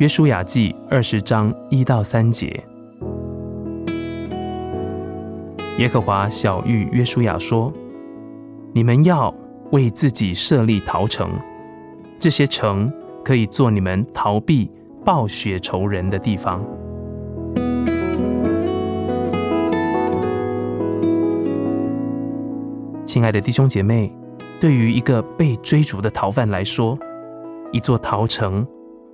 约书亚记二十章一到三节，耶和华小谕约书亚说：“你们要为自己设立逃城，这些城可以做你们逃避暴雪仇人的地方。”亲爱的弟兄姐妹，对于一个被追逐的逃犯来说，一座逃城。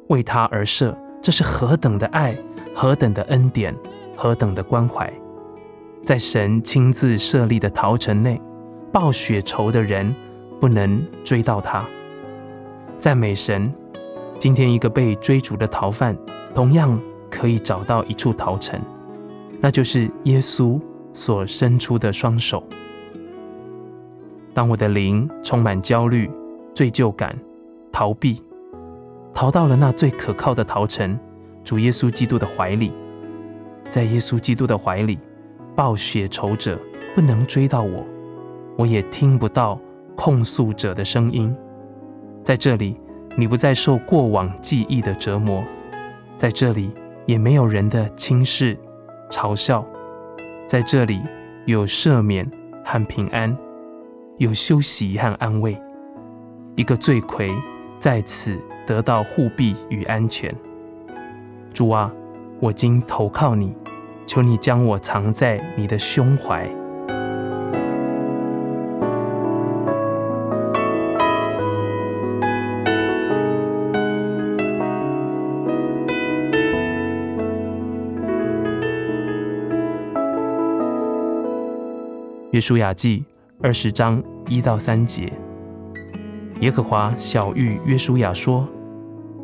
为他而设，这是何等的爱，何等的恩典，何等的关怀！在神亲自设立的陶城内，报血仇的人不能追到他。赞美神！今天一个被追逐的逃犯，同样可以找到一处逃城，那就是耶稣所伸出的双手。当我的灵充满焦虑、罪疚感、逃避。逃到了那最可靠的逃城，主耶稣基督的怀里。在耶稣基督的怀里，报血仇者不能追到我，我也听不到控诉者的声音。在这里，你不再受过往记忆的折磨，在这里也没有人的轻视、嘲笑。在这里有赦免和平安，有休息和安慰。一个罪魁在此。得到护庇与安全，主啊，我今投靠你，求你将我藏在你的胸怀。约书亚记二十章一到三节，耶和华小谕约书亚说。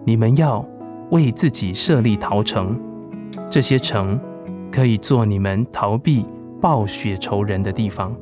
你们要为自己设立逃城，这些城可以做你们逃避暴雪仇人的地方。